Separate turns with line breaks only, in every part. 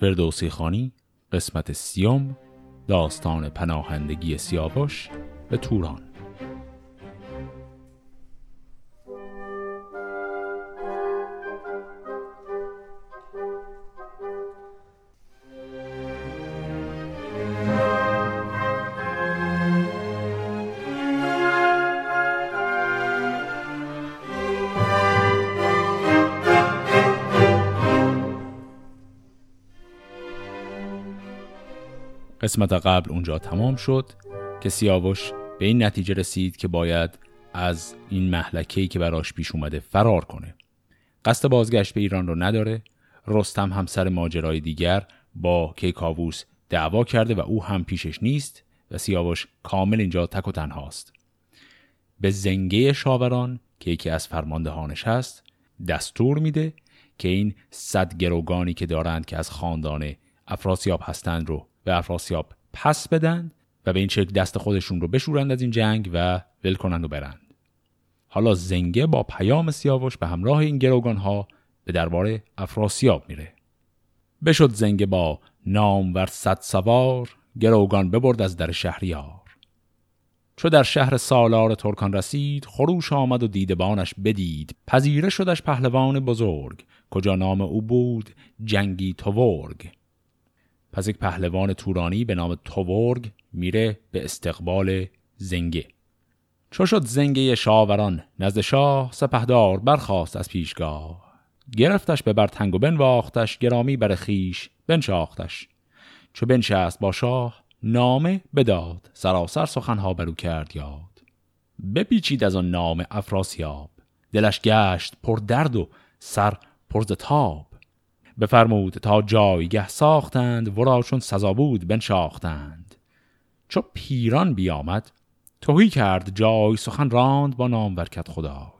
فردوسی خانی قسمت سیوم داستان پناهندگی سیاوش به توران. قسمت قبل اونجا تمام شد که سیاوش به این نتیجه رسید که باید از این محلکه‌ای که براش پیش اومده فرار کنه. قصد بازگشت به ایران رو نداره. رستم هم سر ماجرای دیگر با کیکاووس دعوا کرده و او هم پیشش نیست و سیاوش کامل اینجا تک و تنهاست. به زنگه شاوران که یکی از فرماندهانش هست دستور میده که این صد گروگانی که دارند که از خاندان افراسیاب هستند رو به افراسیاب پس بدن و به این شکل دست خودشون رو بشورند از این جنگ و ول کنند و برند. حالا زنگه با پیام سیاوش به همراه این گروگان ها به دربار افراسیاب میره. بشد زنگه با نام ور صد سوار گروگان ببرد از در شهریار. چو در شهر سالار ترکان رسید خروش آمد و دیدبانش بدید. پذیره شدش پهلوان بزرگ کجا نام او بود؟ جنگی تورگ. پس یک پهلوان تورانی به نام توورگ میره به استقبال زنگه. چو شد زنگه شاوران نزد شاه سپهدار برخواست از پیشگاه. گرفتش به بر تنگ و بنواختش گرامی بر خیش بنشاختش. چو بنشست با شاه نامه بداد سراسر سخنها برو کرد یاد. بپیچید از آن نام افراسیاب. دلش گشت پر درد و سر پر تاب. بفرمود تا جایگه ساختند ورا چون سزا بود بنشاختند. چو پیران بیامد توهی کرد جای سخن راند با نام ورکت خدای.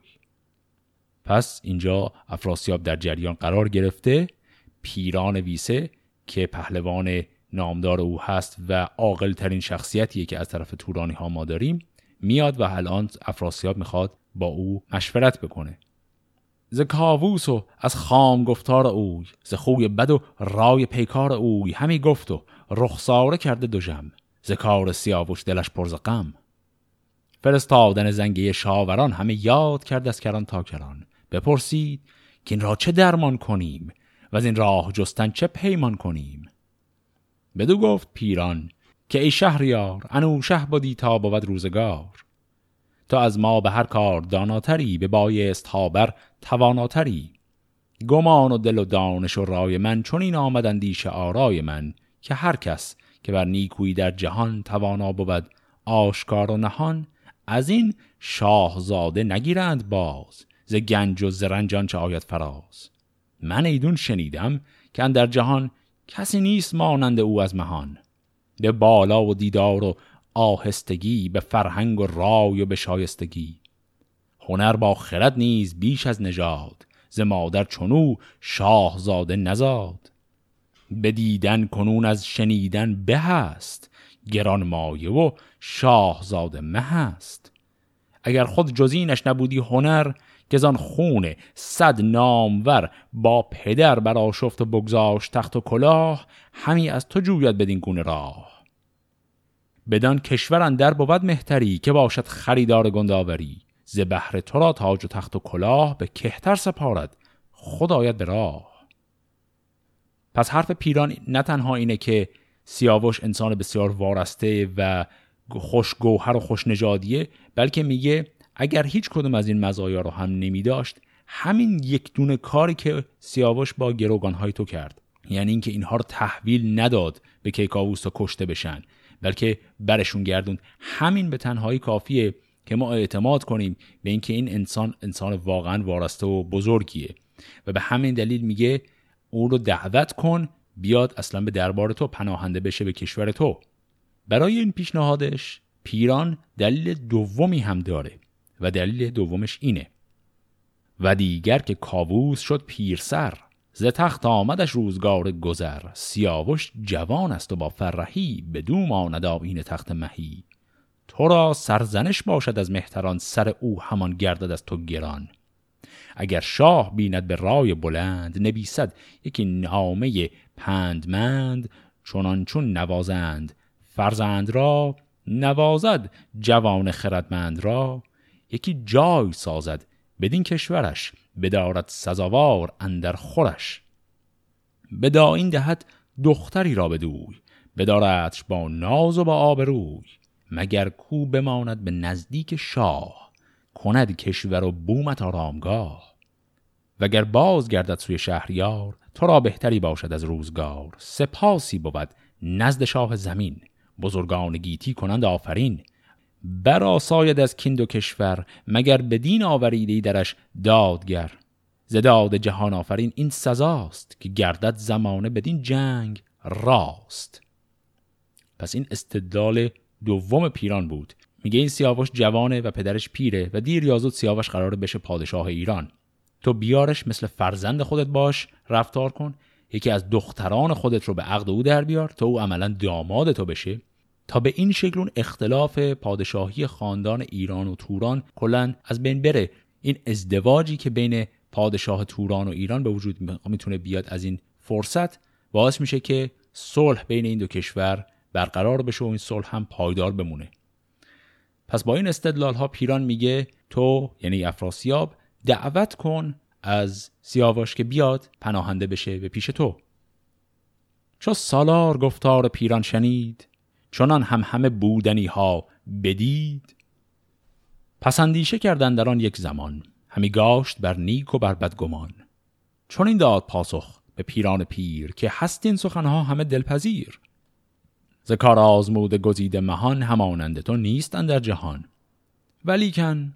پس اینجا افراسیاب در جریان قرار گرفته پیران ویسه که پهلوان نامدار او هست و عاقل ترین شخصیتیه که از طرف تورانی ها ما داریم میاد و الان افراسیاب می‌خواد با او مشورت بکنه. ز کاووس و از خام گفتار اوی ز خوی بد و رای پیکار اوی همی گفت و رخساره کرده دو جم ز کار سیاوش دلش پرز غم. فرستادن زنگی شاوران همه یاد کرد از کران تا کران بپرسید که این را چه درمان کنیم و از این راه جستن چه پیمان کنیم؟ بدو گفت پیران که ای شهریار انو شه بودی تا بود روزگار. تا از ما به هر کار داناتری به بایست ها بر تواناتری. گمان و دل و دانش و رای من چون این آمد اندیش آرای من که هر کس که بر نیکویی در جهان توانا بود آشکار و نهان از این شاهزاده نگیرند باز ز گنج و زرنجان چه آید فراز. من ایدون شنیدم که در جهان کسی نیست مانند او از مهان. به بالا و دیدار و آهستگی به فرهنگ و رای و به شایستگی. هنر با خرد نیز بیش از نژاد ز مادر چونو شاهزاده نزاد. به دیدن کنون از شنیدن به هست گران مایه و شاهزاده مه هست اگر خود جزینش نبودی هنر که زان خون صد نامور با پدر بر آشفت و بگذاشت تخت و کلاه همی از تو جوید بدین گونه راه. بدان کشور اندر بود مهتری که باشد خریدار گنداوری. ز بهر تو را تاج و تخت و کلاه به کهتر سپارد. خدایت به راه. پس حرف پیران نه تنها اینه که سیاوش انسان بسیار وارسته و خوش گوهر و خوش نژادیه بلکه میگه اگر هیچ کدوم از این مزایا رو هم نمی داشت همین یک دونه کاری که سیاوش با گروگانهای تو کرد. یعنی اینکه اینها رو تحویل نداد به کیکاووس تا کشته بشن. بلکه برشون گردون همین به تنهایی کافیه که ما اعتماد کنیم به اینکه این انسان انسان واقعا وارسته و بزرگیه. و به همین دلیل میگه او رو دعوت کن بیاد اصلا به دربار تو پناهنده بشه به کشور تو. برای این پیشنهادش پیران دلیل دومی هم داره و دلیل دومش اینه. و دیگر که کاووس شد پیرسر. ز تخت آمدش روزگار گذر سیاوش جوان است و با فرهی بدو ماند این تخت مهی. تو را سرزنش باشد از مهتران سر او همان گردد از تو گران. اگر شاه بیند به رای بلند نویسد یکی نامه پندمند چونان چون نوازند فرزند را نوازد جوان خردمند را یکی جای سازد. بدین کشورش بدارد سزاوار اندر خورش. این دهد دختری را بدوی بدارتش با ناز و با آبروی. مگر کو بماند به نزدیک شاه کند کشور و بومت آرامگاه. وگر باز گردد سوی شهریار تو را بهتری باشد از روزگار. سپاسی بود نزد شاه زمین بزرگان گیتی کنند آفرین. براساید از کیند و کشور مگر بدین آوریده درش دادگر. زداد جهان آفرین این سزاست که گردد زمانه بدین جنگ راست. پس این استدلال دوم پیران بود. میگه این سیاوش جوانه و پدرش پیره و دیر یا زود سیاوش قراره بشه پادشاه ایران. تو بیارش مثل فرزند خودت باش رفتار کن. یکی از دختران خودت رو به عقد او در بیار تا او عملا داماد تو بشه. تا به این شکل اون اختلاف پادشاهی خاندان ایران و توران کلا از بین بره. این ازدواجی که بین پادشاه توران و ایران به وجود می‌تونه بیاد از این فرصت باعث میشه که صلح بین این دو کشور برقرار بشه و این صلح هم پایدار بمونه. پس با این استدلال ها پیران میگه تو یعنی افراسیاب دعوت کن از سیاوش که بیاد پناهنده بشه به پیش تو. چو سالار گفتار پیران شنید چنان هم همه بودنی ها بدید پسندیشه کردن در آن یک زمان همی گاشت بر نیک و بر بدگمان چون این داد پاسخ به پیران پیر که هستین سخنها همه دلپذیر. ز کار آزمود گزیده مهان همانند تو نیستن در جهان. ولیکن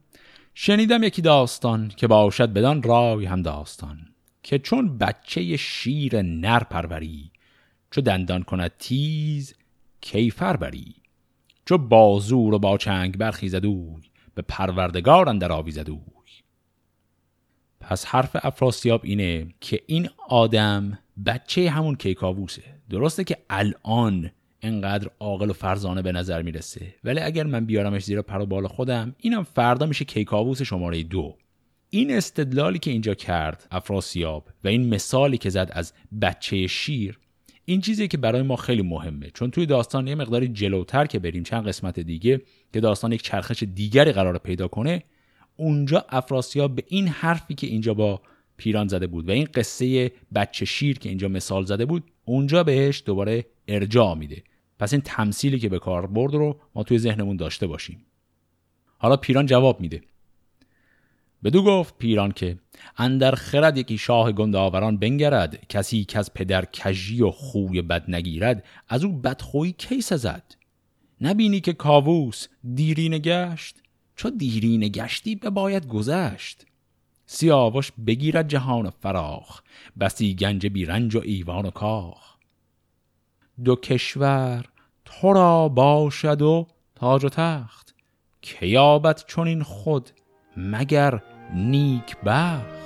شنیدم یکی داستان که باشد بدان رای هم داستان که چون بچه شیر نر پروری چو دندان کند تیز کیفر بری. چو بازور و با چنگ برخیزد اوی به پروردگار اندر آویزد اوی پس حرف افراسیاب اینه که این آدم بچه همون کیکاووسه. درسته که الان انقدر عاقل و فرزانه به نظر می‌رسه ولی اگر من بیارمش زیر پر و بال خودم اینم فردا میشه کیکاووس شماره دو. این استدلالی که اینجا کرد افراسیاب و این مثالی که زد از بچه شیر این چیزی که برای ما خیلی مهمه. چون توی داستان یه مقداری جلوتر که بریم چند قسمت دیگه که داستان یک چرخش دیگری قرار پیدا کنه اونجا افراسیاب به این حرفی که اینجا با پیران زده بود و این قصه بچه شیر که اینجا مثال زده بود اونجا بهش دوباره ارجاع میده. پس این تمثیلی که به کار برد رو ما توی ذهنمون داشته باشیم. حالا پیران جواب میده. بدو گفت پیران که اندر خرد یکی شاه گنداوران بنگرد کسی که از پدر کجی و خوی بد نگیرد از او بدخویی کی سزد؟ نبینی که کاووس دیرین گشت؟ چو دیرین گشتی به باید گذشت؟ سیاوش بگیرد جهان فراخ بسی گنج بی رنج و ایوان و کاخ. دو کشور تو را باشد و تاج و تخت که یابد چون این خود مگر نیک بخت؟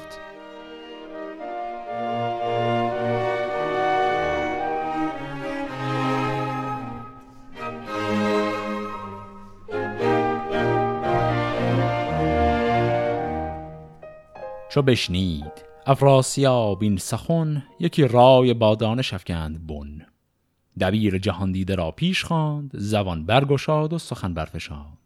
چو بشنید افراسیاب این سخن یکی رای بادانه شفکند بن. دبیر جهان دیده را پیش خواند زبان برگشاد و سخن برفشاند.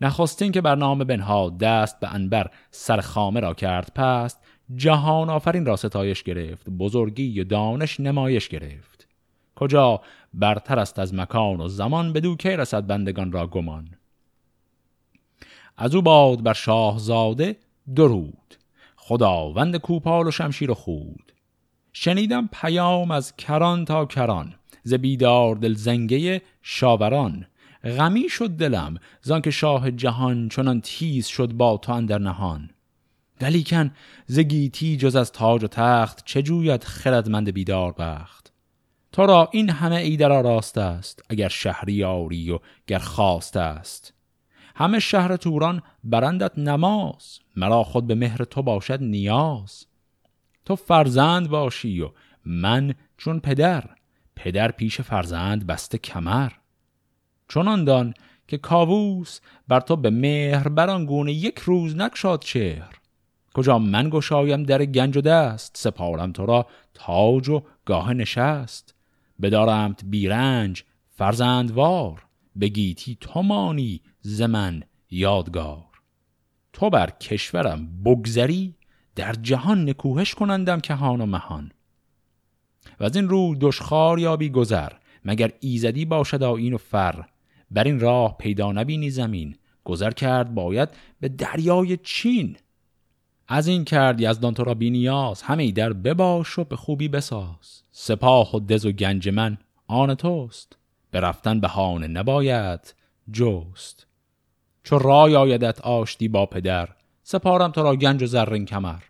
نخستین که بر نام بنها دست به انبر سر خامه را کرد پست جهان آفرین را ستایش گرفت بزرگی و دانش نمایش گرفت. کجا برتر است از مکان و زمان بدو که رسد بندگان را گمان؟ از او باد بر شاهزاده درود خداوند کوپال و شمشیر خود. شنیدم پیام از کران تا کران ز بیدار دل زنگه شاوران. غمی شد دلم زان که شاه جهان چنان تیز شد با تو اندر نهان. ولیکن ز گیتی جز از تاج و تخت چه جوید خردمند بیدار بخت؟ تو را این همه ایدر راست است اگر شهریاری و گر خواست است. همه شهر توران برندت نماز مرا خود به مهر تو باشد نیاز. تو فرزند باشی و من چون پدر پدر پیش فرزند بسته کمر. چنان دان که کاووس بر تو به مهر بران گونه یک روز نکشاد چهر. کجا من گشایم در گنج و دست سپارم تو را تاج و گاه نشست. بدارمت بیرنج فرزندوار بگیتی تو مانی زمن یادگار. تو بر کشورم بگذری در جهان نکوهش کنندم کهان و مهان. و از این رو دشخار یابی گذر مگر ایزدی باشد این و فر. بر این راه پیدا نبینی زمین. گذر کرد باید به دریای چین. از این کرد یزدان تو را بینیاز همه در بباش و به خوبی بساز. سپاه و دز و گنج من آن توست. به رفتن بهانه نباید جست. چو رای آیدت آشتی با پدر سپارم تو را گنج و زرین کمر.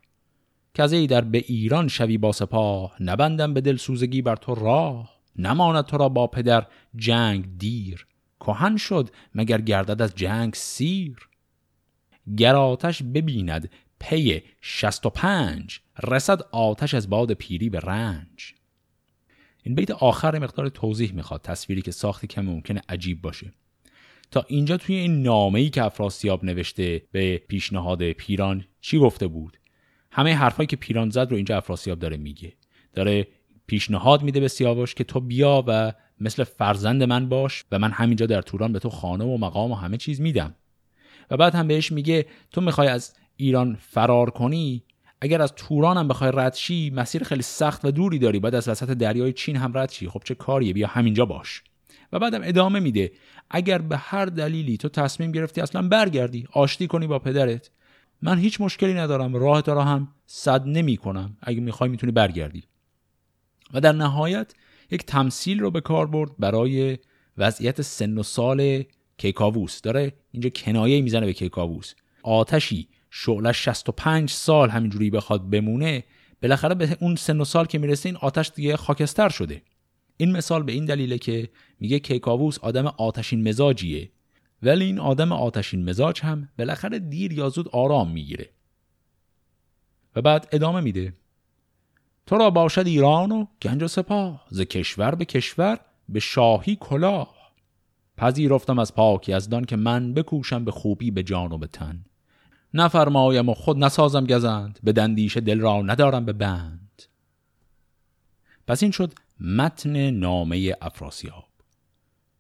از در به ایران شوی با سپاه نبندم به دل سوزگی بر تو راه. نماند تو را با پدر جنگ دیر. کهن شد مگر گردد از جنگ سیر؟ گر آتش ببیند پی شست و پنج رسد آتش از باد پیری به رنج. این بیت آخر مقدار توضیح می‌خواد تصویری که ساختی کم ممکنه عجیب باشه. تا اینجا توی این نامه‌ای که افراسیاب نوشته به پیشنهاد پیران چی گفته بود؟ همه حرفایی که پیران زد رو اینجا افراسیاب داره میگه. داره پیشنهاد میده به سیاوش که تو بیا و مثل فرزند من باش و من همینجا در توران به تو خانه و مقام و همه چیز میدم. و بعد هم بهش میگه تو می‌خوای از ایران فرار کنی؟ اگر از توران هم بخوای رد شی مسیر خیلی سخت و دوری داری. باید از وسط دریای چین هم رد شی. خب چه کاریه؟ بیا همینجا باش. و بعدم ادامه میده. اگر به هر دلیلی تو تصمیم گرفتی اصلا برگردی آشتی کنی با پدرت من هیچ مشکلی ندارم. راه را هم صد نمی کنم. اگه می‌خوای می‌تونی برگردی. و در نهایت یک تمثیل رو به کار برد برای وضعیت سن و سال کیکاووس. داره اینجا کنایه می‌زنه به کیکاووس. آتشی شعله 65 سال همینجوری بخواد بمونه بالاخره به اون سن و سال که می‌رسه این آتش دیگه خاکستر شده. این مثال به این دلیله که میگه کیکاووس آدم آتشین مزاجیه. ولی این آدم آتشین مزاج هم بالاخره دیر یا زود آرام می‌گیره. و بعد ادامه میده. تو را باشد ایران و گنج و سپاه ز کشور به کشور به شاهی کلاه. پذیرفتم از پاک یزدان که من بکوشم به خوبی به جان و به تن. نفرمایم و خود نسازم گزند به دندیش دل را ندارم به بند. پس این شد متن نامه افراسیاب.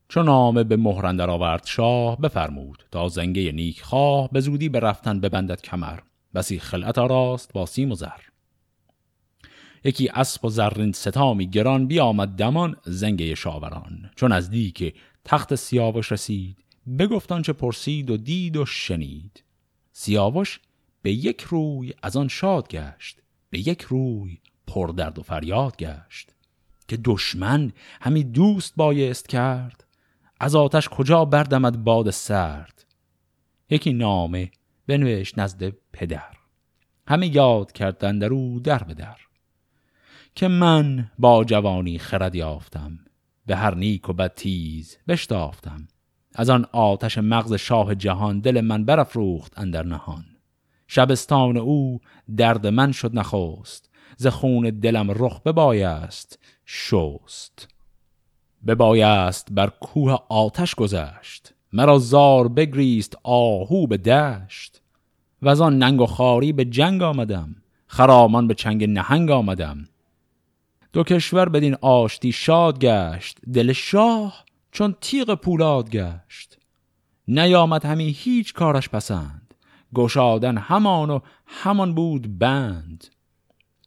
چون نامه به مهرندر آورد شاه بفرمود تا زنگه نیک خواه به زودی به رفتن ببندد کمر. بسی خلعت راست با سیم و زر. یکی اسب و زرین ستامی گران بیامد دمان زنگه شاوران. چون از که تخت سیاوش رسید بگفتان چه پرسید و دید و شنید. سیاوش به یک روی از آن شاد گشت به یک روی پردرد و فریاد گشت. که دشمن همی دوست بایست کرد از آتش کجا بردمد باد سرد. یکی نامه بنوشت نزد پدر. همه یاد کردن در او در به در. که من با جوانی خرد یافتم. به هر نیک و بد تیز بشتافتم. از آن آتش مغز شاه جهان دل من برافروخت اندر نهان. شبستان او درد من شد نخوست ز خون دلم رخ ببایست شست. ببایست بر کوه آتش گذشت. مرا زار بگریست آهو به دشت. و از آن ننگ و خاری به جنگ آمدم. خرامان به چنگ نهنگ آمدم. دو کشور بدین آشتی شاد گشت دل شاه چون تیغ پولاد گشت. نیامد همی هیچ کارش پسند گشادن همان و همان بود بند.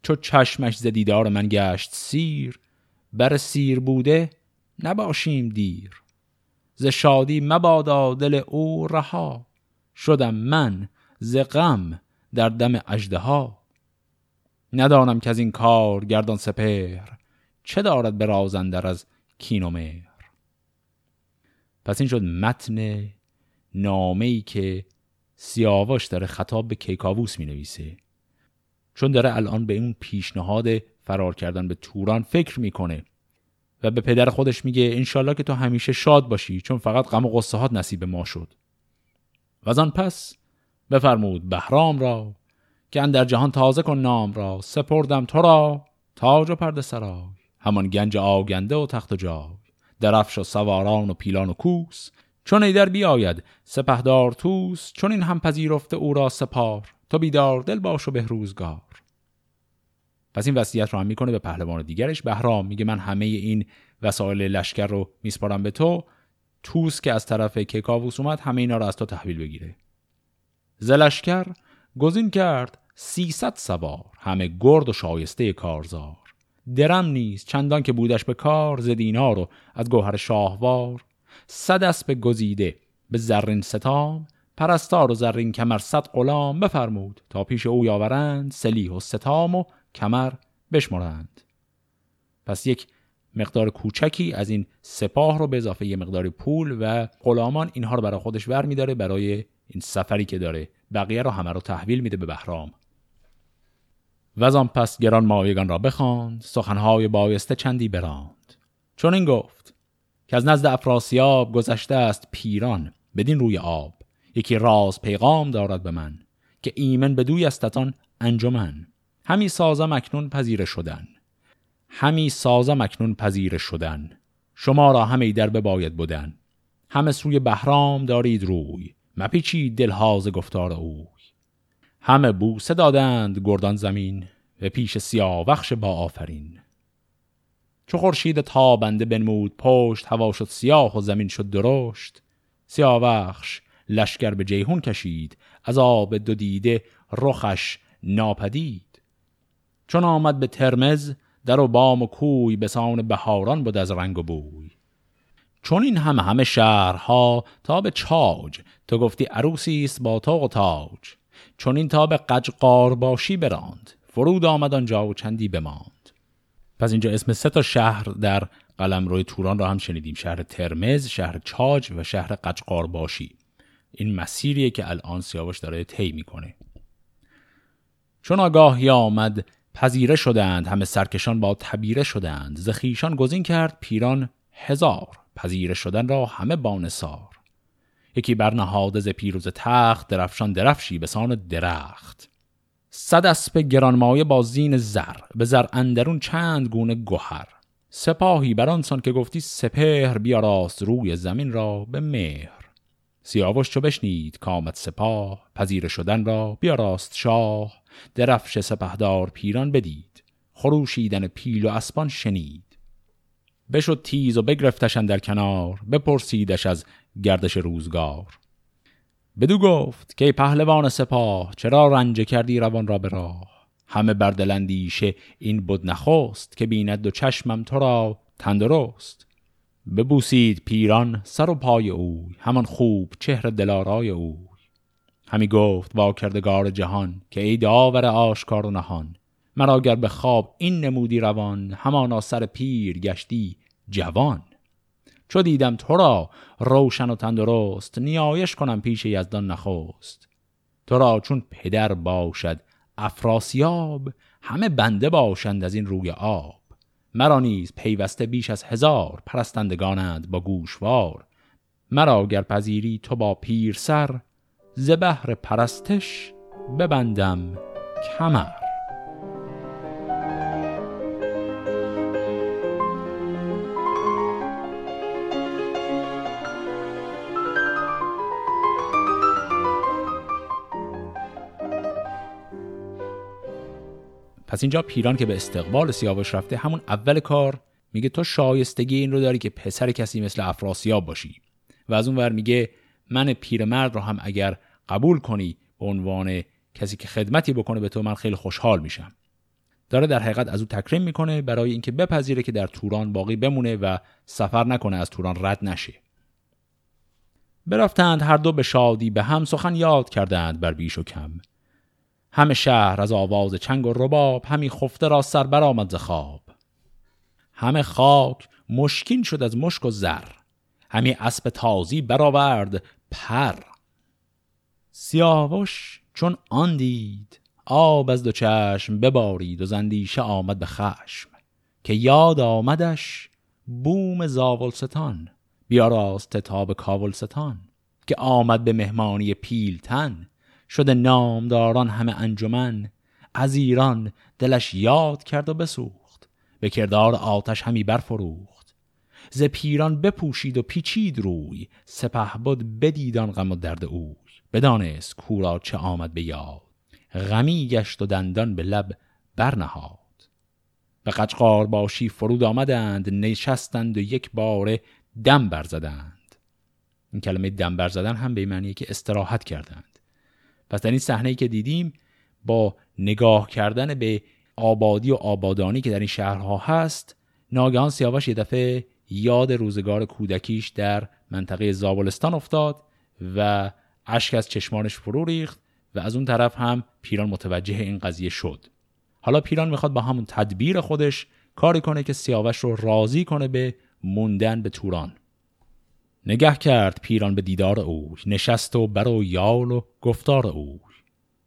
چو چشمش ز دیدار من گشت سیر بر سیر بوده نباشیم دیر. ز شادی مبادا دل او رها شدم من ز غم در دم اژدها. ندانم که از این کار گردان سپر چه دارد به رازندر از کین و مهر. پس این شد متن نامه ای که سیاوش داره خطاب به کیکاووس می نویسه چون داره الان به اون پیشنهاد فرار کردن به توران فکر می‌کنه و به پدر خودش میگه انشالله که تو همیشه شاد باشی چون فقط غم و قصه نصیب ما شد. و آن پس بفرمود بهرام را که اندر جهان تازه کن نام را. سپردم تو را تاج و پرده سرای. همان گنج آگنده و تخت و جای. درفش و سواران و پیلان و کوس. چون ایدر بیاید سپهدار توس چون این هم پذیرفته او را سپار. تو بیدار دل باش و به روزگار. پس این وصیت رو هم می‌کنه به پهلوان دیگرش. بهرام میگه من همه این وسایل لشکر رو میسپارم به تو. توس که از طرف کیکاووس اومد همه اینا رو از تو تحویل بگیره. زلشکر گزین کرد. سیصد سوار همه گرد و شایسته کارزار. درم نیست چندان که بودش به کار ز رو از گوهر شاهوار. صد اسب گزیده به زرین ستام پرستار و زرین کمر صد غلام. بفرمود تا پیش او یاورند سلیح و ستام و کمر بشمرند. پس یک مقدار کوچکی از این سپاه رو به اضافه یه مقدار پول و غلامان اینها رو برای خودش ور میداره برای این سفری که داره. بقیه رو همه رو تحویل میده به بهرام. و پس گران مایگان را بخواند سخنهای بایسته چندی براند. چون این گفت که از نزد افراسیاب گذشته است پیران بدین روی آب. یکی راز پیغام دارد به من که ایمن به دوی استتان انجمن. همی سازم اکنون پذیره شدن. همی سازم اکنون پذیره شدن. شما را همه در باید بودن همه سوی بهرام دارید روی. مپیچید دلهاز گفتار اوی همه بوسه دادند گردان زمین و پیش سیاوخش با آفرین. چو خورشید تابنده بنمود پشت هوا شد سیاه و زمین شد درشت. سیاوخش لشکر به جیهون کشید از آب دو دیده رخش ناپدید. چون آمد به ترمز در و بام و کوی به سان بهاران بود از رنگ و بوی. چون این همه همه شهرها تا به چاج تو گفتی عروسی است با تاق و تاج. چون این تا به قجقار باشی براند. فرود آمد آنجا و چندی بماند. پس اینجا اسم سه تا شهر در قلم روی توران را هم شنیدیم. شهر ترمز، شهر چاج و شهر قجقار باشی این مسیریه که الان سیاوش داره طی می‌کنه. چون آگاهی آمد پذیره شدند. همه سرکشان با تبیره شدند. زخیشان گزین کرد پیران هزار. پذیره شدن را همه بانسار. یکی برنهاده ز پیروز تخت درفشان درفشی به سان درخت. صد اسب گرانمایه با زین زر به زر اندرون چند گونه گوهر سپاهی بر آنسان که گفتی سپهر بیاراست روی زمین را به مهر. سیاوش چو بشنید کامت سپاه پذیره شدن را بیاراست شاه. درفش سپهدار پیران بدید خروشیدن پیل و اسبان شنید. بشد تیز و بگرفتشن در کنار بپرسیدش از گردش روزگار. بدو گفت که پهلوان سپاه چرا رنج کردی روان را به راه؟ همه بردلندیشه این بود نخواست که بیند دو چشمم تو را تندرست. ببوسید پیران سر و پای اوی همان خوب چهر دلارای اوی. همی گفت با کردگار جهان که ای داور آشکار و نهان مرا گر به خواب این نمودی روان همانا سر پیر گشتی جوان. چو دیدم تو را روشن و تندرست نیایش کنم پیش یزدان نخست. تو را چون پدر باشد افراسیاب همه بنده باشند از این روی آب. مرا نیز پیوسته بیش از هزار پرستندگانند با گوشوار. مرا گر پذیری تو با پیر سر ز بهر پرستش ببندم کمر. پس اینجا پیران که به استقبال سیاوش رفته همون اول کار میگه تو شایستگی این رو داری که پسر کسی مثل افراسیاب باشی. و از اون ور میگه من پیرمرد رو هم اگر قبول کنی به عنوان کسی که خدمتی بکنه به تو من خیلی خوشحال میشم. داره در حقیقت از او تکریم می‌کنه برای اینکه بپذیره که در توران باقی بمونه و سفر نکنه از توران رد نشه. برفتند هر دو به شادی به هم سخن یاد کردند بر بیش و کم. همه شهر از آواز چنگ و رباب همی خفته را سر برآمد ز خواب. همه خاک مشکین شد از مشک و زر. همی اسب تازی برآورد پر. سیاوش چون آن دید آب از دو چشم ببارید و زندیشه آمد به خشم. که یاد آمدش بوم زاولستان بیاراست تاب کاولستان. که آمد به مهمانی پیلتن شده نامداران همه انجمن از ایران دلش یاد کرد و بسوخت به کردار آتش همی برفروخت. ز پیران بپوشید و پیچید روی سپه بود بدیدان غم و درد اوی. بدانست کورا چه آمد به یاد غمی گشت و دندان به لب برنهاد. به قجقار باشی فرود آمدند نشستند و یک باره دم برزدند. این کلمه دم برزدن هم به معنیه که استراحت کردند. پس در این صحنه که دیدیم با نگاه کردن به آبادی و آبادانی که در این شهرها هست ناگهان سیاوش یه دفعه یاد روزگار کودکیش در منطقه زابلستان افتاد و اشک از چشمانش فرو ریخت و از اون طرف هم پیران متوجه این قضیه شد. حالا پیران می‌خواد با همون تدبیر خودش کاری کنه که سیاوش رو راضی کنه به موندن به توران. نگه کرد پیران به دیدار او نشست و بر و یال و گفتار او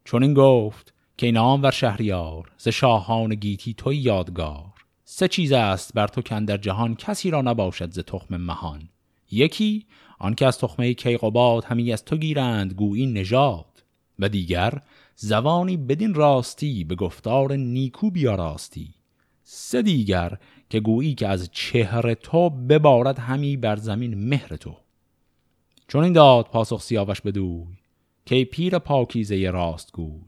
چون این گفت که نام ور شهریار ز شاهان گیتی تو یادگار. سه چیز است بر تو کن در جهان کسی را نباشد ز تخم مهان. یکی آنکه از تخمه کیقوباد همی از تو گیرند گویی نژاد. و دیگر زبانی بدین راستی به گفتار نیکو بیاراستی. سه دیگر که گویی که از چهره تو ببارد همی بر زمین مهر تو. چون این داد پاسخ سیاوش بدوی که پیر پاکیزه راست گوی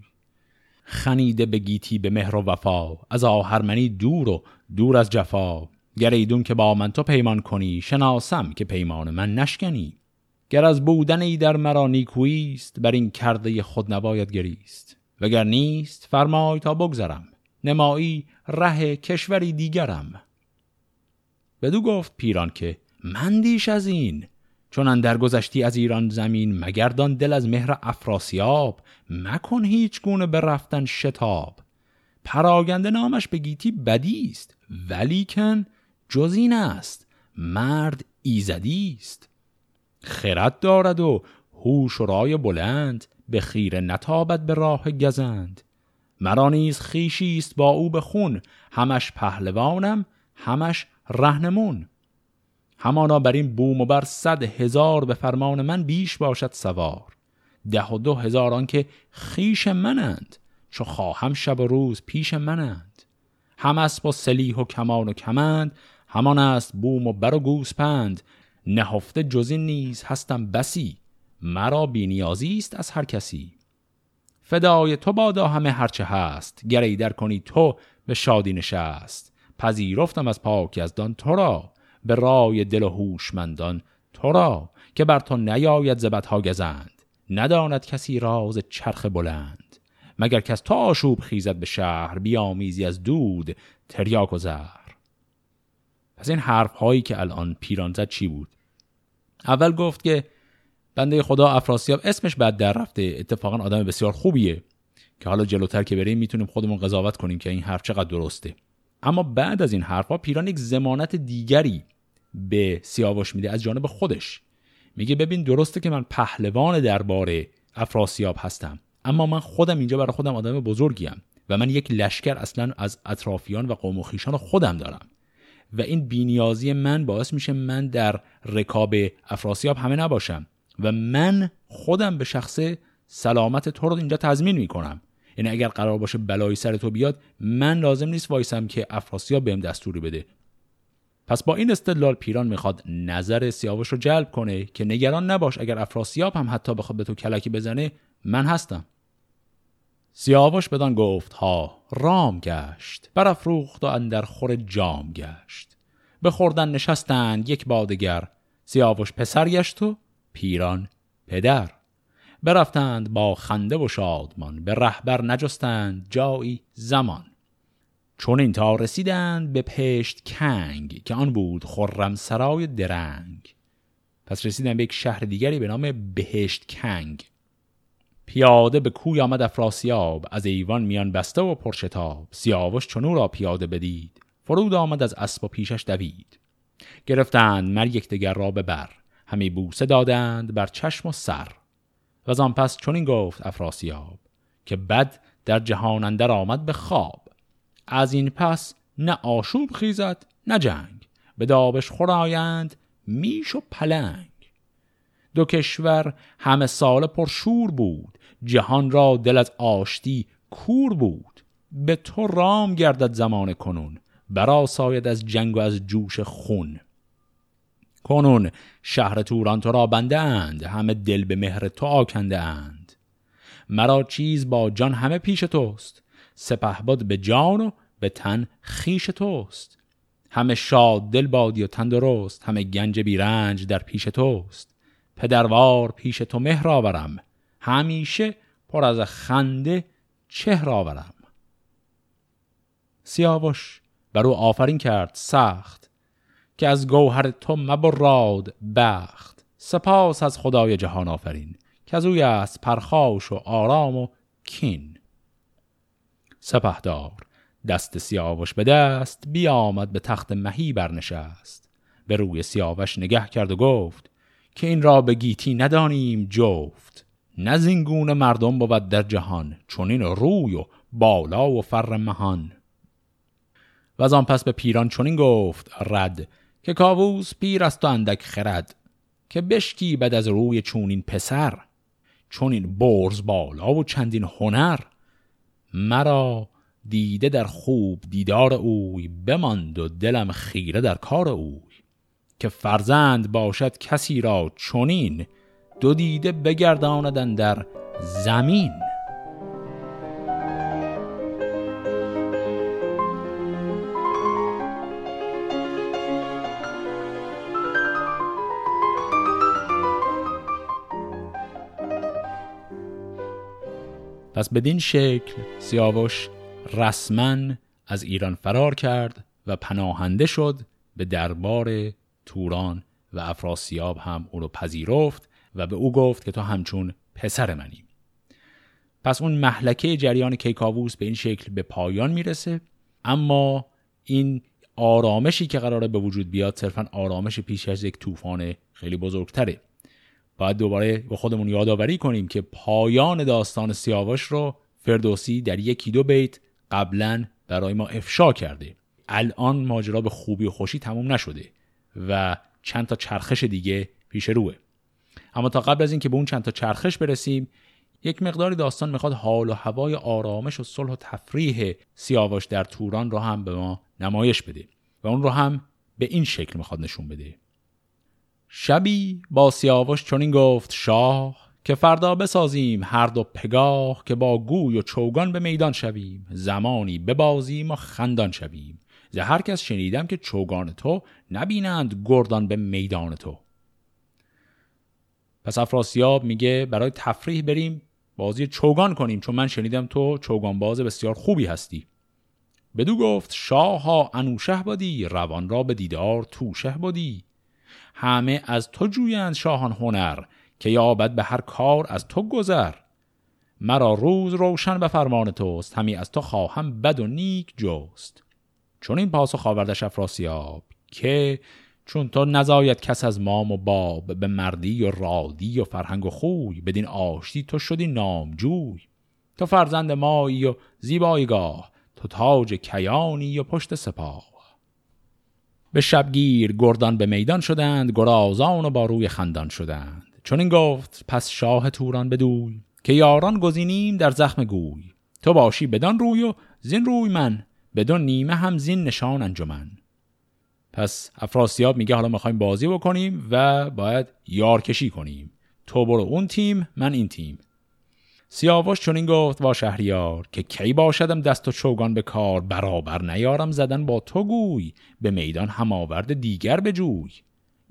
خنیده به گیتی به مهر و وفا از آهرمنی دور و دور از جفا. گر ایدون که با من تو پیمان کنی شناسم که پیمان من نشکنی. گر از بودن ای در مرا نیکویست بر این کرده خود نباید گریست. وگر نیست فرمای تا بگذرم. نمایی ره کشوری دیگرم. بدو گفت پیران که من دیش از این. چون اندر گذشتی از ایران زمین مگردان دل از مهر افراسیاب. مکن هیچ گونه به رفتن شتاب. پراگنده نامش به گیتی بدی است ولیکن جز این است مرد ایزدی است. خرد دارد و هوش و رای بلند به خیره نتابد به راه گزند. مرا نیز خیشی است با او به خون. همش پهلوانم همش رهنمون. همانا بر این بوم و بر صد هزار به فرمان من بیش باشد سوار. ده و دو هزار که خیش منند چو خواهم شب و روز پیش منند. هم اسب با سلیح و کمان و کمند همان است بوم و بر و گوسپند. نهفته جزی نیز هستم بسی مرا بینیازی است از هر کسی. فدای تو بادا همه هرچه هست گری در کنی تو به شادی نشست. پذیرفتم از پاک از دان تو را به رای دل و هوشمندان تو را که بر تو نیاید ها گزند. نداند کسی راز چرخ بلند. مگر کس تو آشوب خیزد به شهر بیامیزی از دود تریاک و زهر پس این حرف هایی که الان پیران زد چی بود؟ اول گفت که بنده خدا افراسیاب اسمش بد در رفته اتفاقا آدم بسیار خوبیه. که حالا جلوتر که بریم می‌تونیم خودمون قضاوت کنیم که این حرف چقدر درسته. اما بعد از این حرفها پیران یک زمانت دیگری به سیاوش میده از جانب خودش. میگه ببین درسته که من پهلوان درباره افراسیاب هستم اما من خودم اینجا برای خودم آدم بزرگیم و من یک لشکر اصلا از اطرافیان و قوم و خیشان خودم دارم. و این بینیازی من باعث میشه من در رکاب افراسیاب همه نباشم و من خودم به شخص سلامت تو رو اینجا تضمین می‌کنم. یعنی اگر قرار باشه بلایی سر تو بیاد من لازم نیست وایسم که افراسیاب بهم دستوری بده. پس با این استدلال پیران می‌خواد نظر سیاوش رو جلب کنه که نگران نباش اگر افراسیاب هم حتی بخواد به تو کلکی بزنه من هستم. سیاوش بدان گفت ها رام گشت. برافروخت و اندر خور جام گشت. به خوردن نشستند یک بادگر. سیاوش پسر گشت و پیران پدر. برفتند با خنده و شادمان به رهبر نجستند جایی زمان. چون این تا رسیدند به پشت کنگ که آن بود خرم سرای درنگ. پس رسیدن به یک شهر دیگری به نام بهشت کنگ. پیاده به کوی آمد افراسیاب از ایوان میان بسته و پرشتاب. سیاوش چنو را پیاده بدید فرود آمد از اسب و پیشش دوید. گرفتند مر یکدیگر را به بر. همی بوسه دادند بر چشم و سر. و آن پس چنین گفت افراسیاب که بد در جهان اندر آمد به خواب. از این پس نه آشوب خیزد نه جنگ. به آبشخور آیند میش و پلنگ. دو کشور همه سال پرشور بود. جهان را دل از آشتی کور بود. به تو رام گردد زمانه کنون. برا ساید از جنگ و از جوش خون. کنون شهر توران تو را بنده اند همه دل به مهر تو آکنده اند مرا چیز با جان همه پیش توست سپهبد به جان و به تن خیش توست. همه شاد دل بادی و تندرست همه گنج بیرنج در پیش توست. پدروار پیش تو مهر آورم همیشه پر از خنده چهر آورم. سیاوش بر او آفرین کرد سخت. که از گوهر تو مبراد بخت. سپاس از خدای جهان آفرین که از اوی است پرخاش و آرام و کین. سپهدار دست سیاوش به دست بیامد به تخت مهی برنشست. به روی سیاوش نگه کرد و گفت که این را به گیتی ندانیم جفت. نزینگون مردم بود در جهان چون این روی و بالا و فر مهان. و از آن پس به پیران چنین گفت رد که کاووس پیر است و اندک خرد که بشکی بد از روی چونین پسر. چونین برز بالا و چندین هنر مرا دیده در خوب دیدار اوی بماند و دلم خیره در کار اوی. که فرزند باشد کسی را چونین دو دیده بگرداندن در زمین. پس بدین شکل سیاوش رسما از ایران فرار کرد و پناهنده شد به دربار توران و افراسیاب هم او رو پذیرفت و به او گفت که تو همچون پسر منی. پس اون محلکه جریان کیکاووس به این شکل به پایان می‌رسه. اما این آرامشی که قراره به وجود بیاد صرفا آرامش پیش از یک طوفان خیلی بزرگتره. باید دوباره به خودمون یادآوری کنیم که پایان داستان سیاوش رو فردوسی در یکی دو بیت قبلا برای ما افشا کرده. الان ماجرا به خوبی و خوشی تموم نشده و چند تا چرخش دیگه پیش روه. اما تا قبل از اینکه به اون چند تا چرخش برسیم یک مقداری داستان می‌خواد حال و هوای آرامش و صلح و تفریح سیاوش در توران رو هم به ما نمایش بده و اون رو هم به این شکل می‌خواد نشون بده. شبی با سیاوش چنین گفت شاه که فردا بسازیم هر دو پگاه که با گوی و چوگان به میدان شویم زمانی ببازیم و خندان شویم ز هر کس شنیدم که چوگان تو نبینند گردان به میدان تو. پس افراسیاب میگه برای تفریح بریم بازی چوگان کنیم چون من شنیدم تو چوگان باز بسیار خوبی هستی. بدو گفت شاه ها انوشه بادی روان را به دیدار توشه بادی همه از تو جویند شاهان هنر که یابد به هر کار از تو گذر. مرا روز روشن به فرمان توست همی از تو خواهم بد و نیک جست. چون این پاسخ آوردش افراسیاب که چون تو نزاید کس از مام و باب به مردی و رادی و فرهنگ و خوی بدین آشتی تو شدی نامجوی. تو فرزند مایی و زیبایگاه تو تاج کیانی و پشت سپاه. به شبگیر گردان به میدان شدند گرازان و با روی خندان شدند. چون این گفت پس شاه توران بدوی که یاران گزینیم در زخم گوی. تو باشی بدان روی و زین روی من بدون نیمه هم زین نشان انجمن. پس افراسیاب میگه حالا می‌خوایم بازی بکنیم و باید یارکشی کنیم. تو برو اون تیم من این تیم. سیاوش چون این گفت با شهریار که کی باشدم دست و چوگان به کار؟ برابر نیارم زدن با تو گوی به میدان هم آورد دیگر به جوی.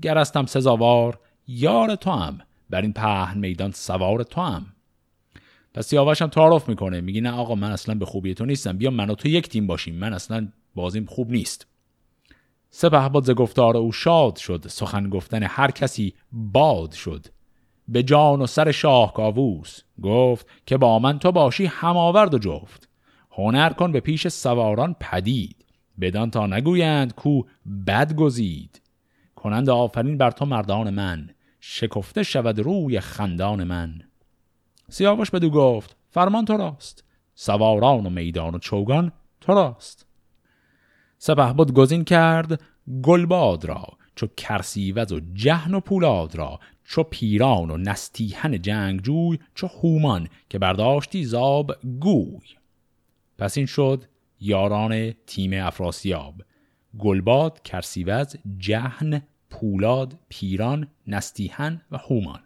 گرستم سزاوار یار تو هم بر این پهن میدان سوار تو هم پس سیاوش هم تعارف می‌کنه میگی نه آقا من اصلا به خوبی تو نیستم بیا من و تو یک تیم باشیم من اصلا بازیم خوب نیست. سپه ز گفتار او شاد شد سخن گفتن هر کسی باد شد. به جان و سر شاه کاووس گفت که با من تو باشی هماورد و جفت. هنر کن به پیش سواران پدید. بدان تا نگویند کو بد گزید. کنند آفرین بر تو مردان من. شکفته شود روی خندان من. سیاوش بدو گفت فرمان تو راست. سواران و میدان و چوگان تو راست. سپه بود گزین کرد گلباد را چو کرسیوز و جهن و پولاد را. چو پیران و نستیهن جنگجوی چو هومان که برداشتی زاب گوی. پس این شد یاران تیم افراسیاب. گلباد، کرسیوز، جهن، پولاد، پیران، نستیهن و هومان.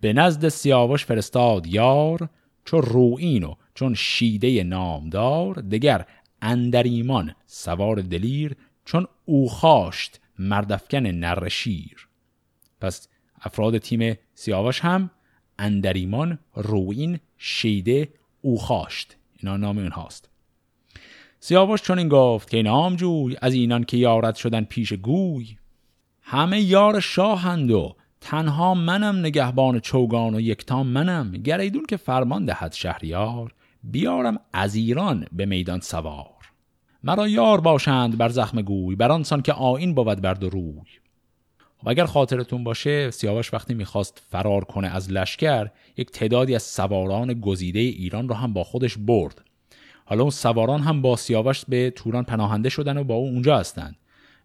به نزد سیاوش فرستاد یار چون روئین و چون شیده نامدار دگر اندریمان سوار دلیر چون او خاشت مردفکن نر شیر پس افراد تیم سیاوش هم اندریمان روین شیده او خاشت اینا نام اونهاست سیاوش چون این گفت که این جوی از اینان که یارت شدن پیش گوی. همه یار شاهند و تنها منم نگهبان چوگان و یکتا منم. گریدون که فرمان دهد شهریار بیارم از ایران به میدان سوار. مرا یار باشند بر زخم گوی بر آنسان که آین بود برد و روی. و اگر خاطرتون باشه سیاوش وقتی می‌خواست فرار کنه از لشکر یک تعدادی از سواران گزیده ایران رو هم با خودش برد. حالا اون سواران هم با سیاوش به توران پناهنده شدن و با او اونجا هستند.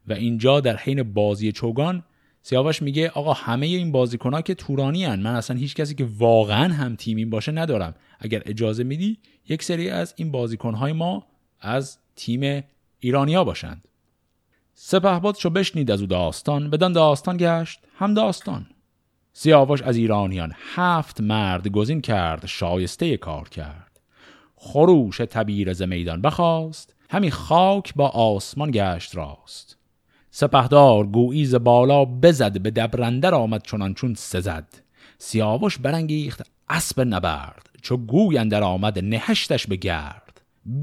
و اینجا در حین بازی چوگان سیاوش میگه آقا همه این بازیکنها که تورانی هن. من اصلا هیچ کسی که واقعا هم تیمین باشه ندارم. اگر اجازه میدی یک سری از این بازیکنهای ما از تیم ایرانیا باشند. سپهباد چو بشنید از او داستان بدان داستان گشت هم داستان. سیاوش از ایرانیان هفت مرد گزین کرد شایسته کار کرد. خروش تبیر ز میدان بخواست همی خاک با آسمان گشت راست. سپهدار گویی ز بالا بزد به دبرندر آمد چنان چون سزد. سیاوش برانگیخت اسب نبرد چو گوی اندر آمد نهشتش به گرد.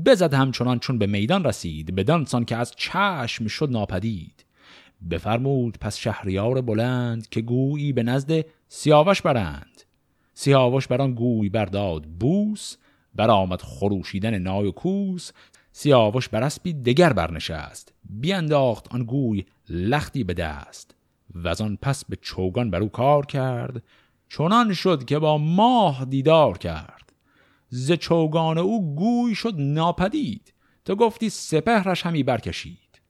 بزد همچنان چون به میدان رسید بدانسان که از چشم شد ناپدید. بفرمود پس شهریار بلند که گویی به نزد سیاوش برند. سیاوش بران گوی برداد بوس برآمد خروشیدن نای و کوس. سیاوش بر اسبی دگر برنشست بیانداخت آن گوی لختی به دست. و آن پس به چوگان بر او کار کرد چنان شد که با ماه دیدار کرد. ز چوگان او گوی شد ناپدید. تو گفتی سپهرش همی برکشید.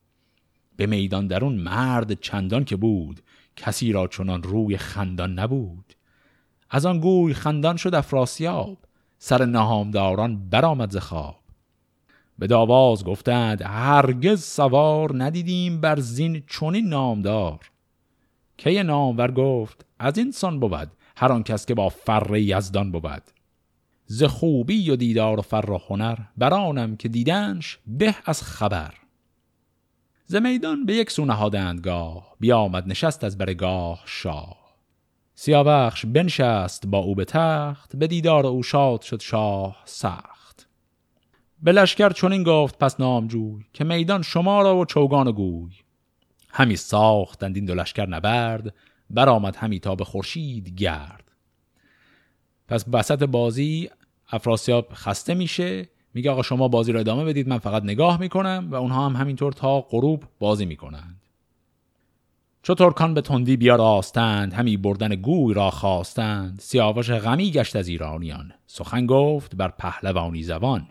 به میدان درون مرد چندان که بود کسی را چنان روی خندان نبود. از آن گوی خندان شد افراسیاب سر نهامداران برآمد ز خواب. به داواز گفتند هرگز سوار ندیدیم بر زین چونین نامدار. که نامور گفت از این سان بود هر آن کس که با فر یزدان بود. ز خوبی و دیدار و فر و هنر برانم که دیدنش به از خبر. ز میدان به یک سو نهادند گاه بیامد نشست از برگاه شاه. سیاوخش بنشست با او به تخت به دیدار او شاد شد شاه سخت. به لشکر چنین گفت پس نامجوی که میدان شما را و چوگان گوی. همی ساختند این دو لشکر نبرد برآمد همی تا به خورشید گرد. پس وسط بازی افراسیاب خسته میشه. میگه آقا شما بازی رو ادامه بدید من فقط نگاه می‌کنم و اونها هم همینطور تا غروب بازی می‌کنند. چو ترکان به تندی بیاراستند همی بردن گوی را خواستند. سیاوش غمی گشت از ایرانیان. سخن گفت بر پهلوانی زبان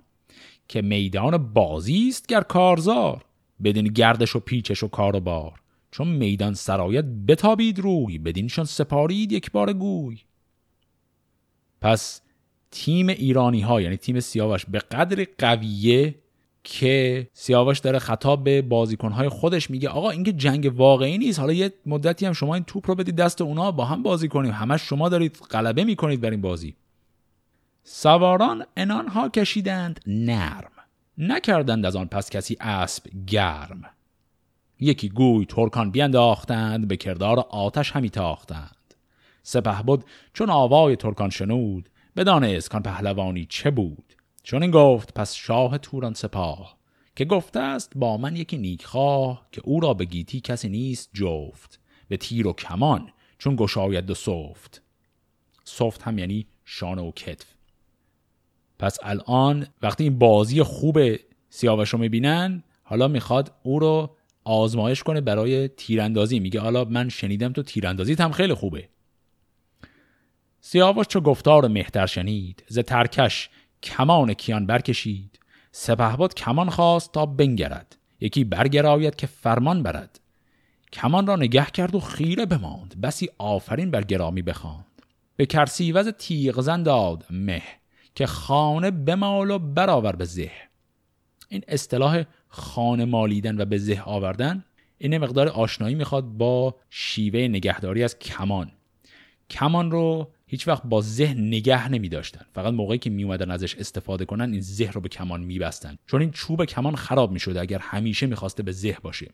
که میدان بازی است گر کارزار. بدین گردش و پیچش و کار و بار. چون میدان سرایت بتابید روی بدینشان سپارید یک بار گوی. پس تیم ایرانی ها یعنی تیم سیاوش به قدر قویه که سیاوش داره خطاب به بازیکن های خودش میگه آقا اینکه جنگ واقعی نیست حالا یه مدتی هم شما این توپ رو بدید دست اونا با هم بازی کنیم همش شما دارید غلبه می‌کنید بر این بازی. سواران انان ها کشیدند نرم نکردند از آن پس کسی اسب گرم. یکی گوی ترکان بینداختند به کردار آتش همی تاختند. سپه بود چون آوای ترکان شنود. بدانست کان پهلوانی چه بود؟ چون این گفت پس شاه توران سپاه که گفته است با من یکی نیکخواه که او را به گیتی کسی نیست جفت. به تیر و کمان چون گشاید و صفت صفت هم یعنی شانه و کتف. پس الان وقتی این بازی خوب سیاوش رو می‌بینن حالا می‌خواد او رو آزمایش کنه برای تیراندازی. میگه حالا من شنیدم تو تیراندازیت هم خیلی خوبه. سیاوش چو گفتار مهتر شنید ز ترکش کمان کیان برکشید. سپهباد کمان خواست تا بنگرد یکی برگراید که فرمان برد. کمان را نگه کرد و خیره بماند بسی آفرین بر گرامی بخواند. به کرسیوز تیغ داد مه که خانه بمال و برآور به زه. این اصطلاح خانه مالیدن و به زه آوردن این مقدار آشنایی می‌خواد با شیوه نگهداری از کمان. کمان رو هیچ وقت با ذهن نگه نمی داشتن فقط موقعی که می اومدن ازش استفاده کنن این ذهن رو به کمان می بستن. چون این چوب کمان خراب می شده اگر همیشه می‌خواسته به ذهن باشه.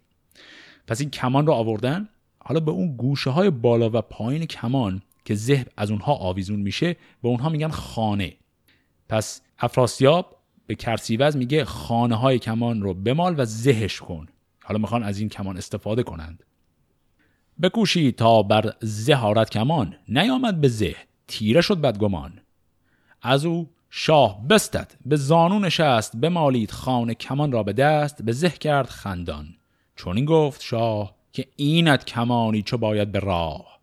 پس این کمان رو آوردن. حالا به اون گوشه های بالا و پایین کمان که ذهن از اونها آویزون میشه به اونها میگن خانه. پس افراسیاب به کرسیوز میگه خانه های کمان رو بمال و زهش کن. حالا می‌خوان از این کمان استفاده کنند. بکوشی تا بر زهارت کمان. نیامد به زه تیره شد بدگمان. از او شاه بستد به زانو نشست بمالید خانه کمان را به دست به زه کرد خندان. چون این گفت شاه که اینت کمانی چو باید به راه.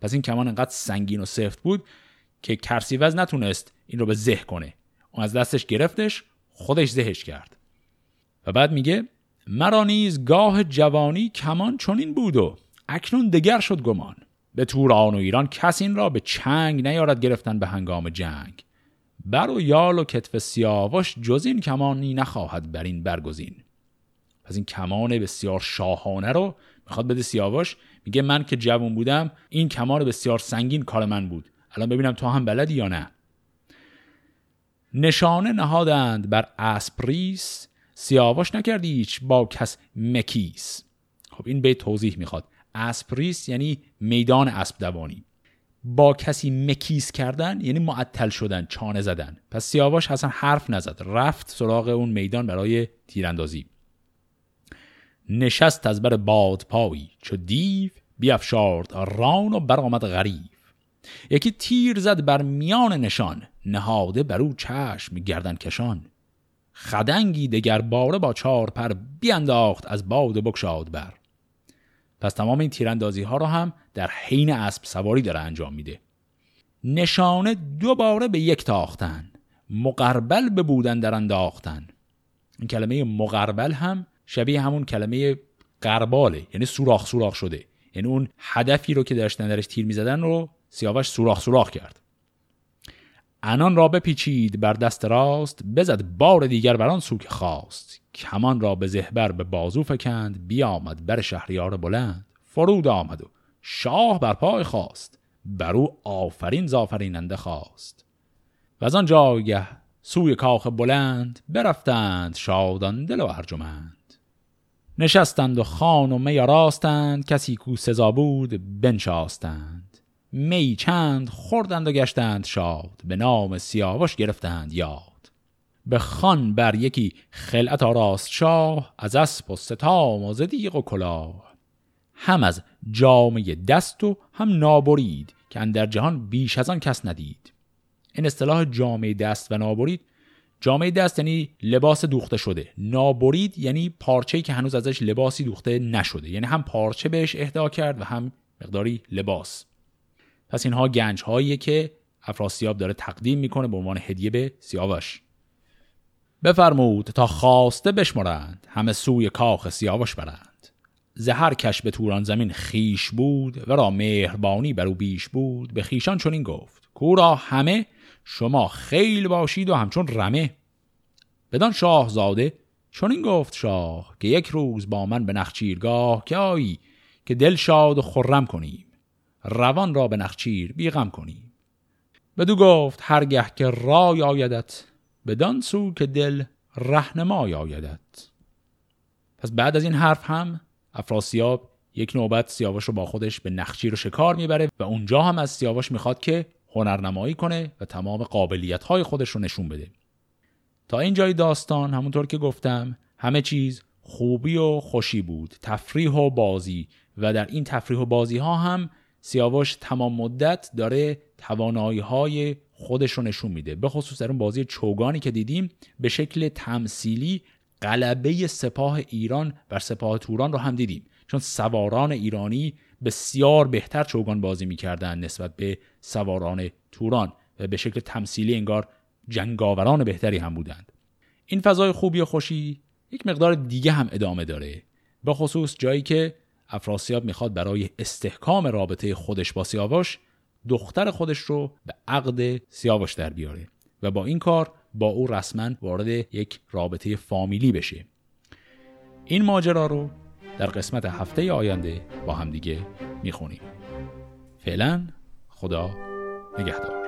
پس این کمان انقدر سنگین و سفت بود که کرسیوز نتونست این رو به زه کنه. اون از دستش گرفتش خودش زهش کرد. و بعد میگه مرا نیز گاه جوانی کمان چنین بود و اکنون دگر شد گمان. به توران و ایران کس این را به چنگ نیارد گرفتن به هنگام جنگ. بر و یال و کتف سیاوش جز این کمانی نخواهد بر این برگزین. پس این کمان بسیار شاهانه رو می‌خواد بده سیاوش. میگه من که جوان بودم این کمان بسیار سنگین کار من بود. الان ببینم تو هم بلدی یا نه. نشانه نهادند بر اسپریس. سیاوش نکردی هیچ با کس مکیس. خب این بیت توضیح می‌خواد. اسپریس یعنی میدان اسب دوانی. با کسی مکیس کردن یعنی معطل شدن چانه زدن. پس سیاوش اصلا حرف نزد. رفت سراغ اون میدان برای تیراندازی. نشست از بر باد پایی چو دیو بیافشارد ران و برآمد غریب یکی تیر زد بر میان نشان نهاده بر او چشم گردن کشان. خدنگی دگر باره با چار پر بیانداخت از باد بکشاد بر. پس تمام این تیراندازی ها رو هم در حین اسب سواری داره انجام میده. نشانه دوباره به یک تاختن. مقربل به بودن در انداختن. این کلمه مقربل هم شبیه همون کلمه قرباله یعنی سوراخ سوراخ شده. یعنی اون هدفی رو که داشتن درش تیر می‌زدن رو سیاوش سوراخ سوراخ کرد. انان را بپیچید بر دست راست بزد بار دیگر بر آن سو که خواست. کمان را به زهبر به بازو فکند بیامد بر شهریار بلند. فرود آمد و شاه بر پای خواست بر او آفرین زافریننده خواست. و از آن جایگه سوی کاخ بلند برفتند شادان دل و ارجمند. نشستند و خان و می راستند کسی کو سزا بود بنشاستند. می چند خوردند و گشتند شاد به نام سیاوش گرفتند یاد. به خان بر یکی خلعت آراست شاه از اسب و ستام و زدیق و کلاه. هم از جامعه دست و هم نابرید که در جهان بیش از آن کس ندید. این اصطلاح جامعه دست و نابرید جامعه دست یعنی لباس دوخته شده. نابرید یعنی پارچه‌ای که هنوز ازش لباسی دوخته نشده. یعنی هم پارچه بهش اهدا کرد و هم مقداری لباس. پس اینها گنج هایی که افراسیاب داره تقدیم می‌کنه به عنوان هدیه به سیاوش. بفرمود تا خواسته بشمرند همه سوی کاخ سیاوش برند. زهر کش به توران زمین خیش بود و را مهربانی بر او بیش بود به خیشان چنین گفت کورا همه شما خیل باشید و همچون رمه. بدان شاهزاده چون این گفت شاه که یک روز با من به نخچیرگاه که آیی که دل شاد و خرم کنیم. روان را به نخچیر بیغم کنیم. بدو گفت هرگه که رای آیدت بدان سو که دل رهنمای آیدت. پس بعد از این حرف هم افراسیاب یک نوبت سیاوش رو با خودش به نخچیر و شکار می‌بره و اونجا هم از سیاوش می‌خواد که هنرنمایی کنه و تمام قابلیت های خودش رو نشون بده. تا این جای داستان همونطور که گفتم همه چیز خوبی و خوشی بود تفریح و بازی. و در این تفریح و بازی ها هم سیاوش تمام مدت داره توانایی های خودش رو نشون میده. به خصوص در اون بازی چوگانی که دیدیم به شکل تمثیلی غلبه سپاه ایران بر سپاه توران رو هم دیدیم. چون سواران ایرانی بسیار بهتر چوگان بازی می‌کردن نسبت به سواران توران و به شکل تمثیلی انگار جنگاوران بهتری هم بودند. این فضای خوبی و خوشی یک مقدار دیگه هم ادامه داره. به خصوص جایی که افراسیاب می‌خواد برای استحکام رابطه خودش با سیاوش دختر خودش رو به عقد سیاوش در بیاره و با این کار با او رسما وارد یک رابطه فامیلی بشه. این ماجرا رو در قسمت هفته آینده با همدیگه می‌خونیم. فعلا خدا نگهدار.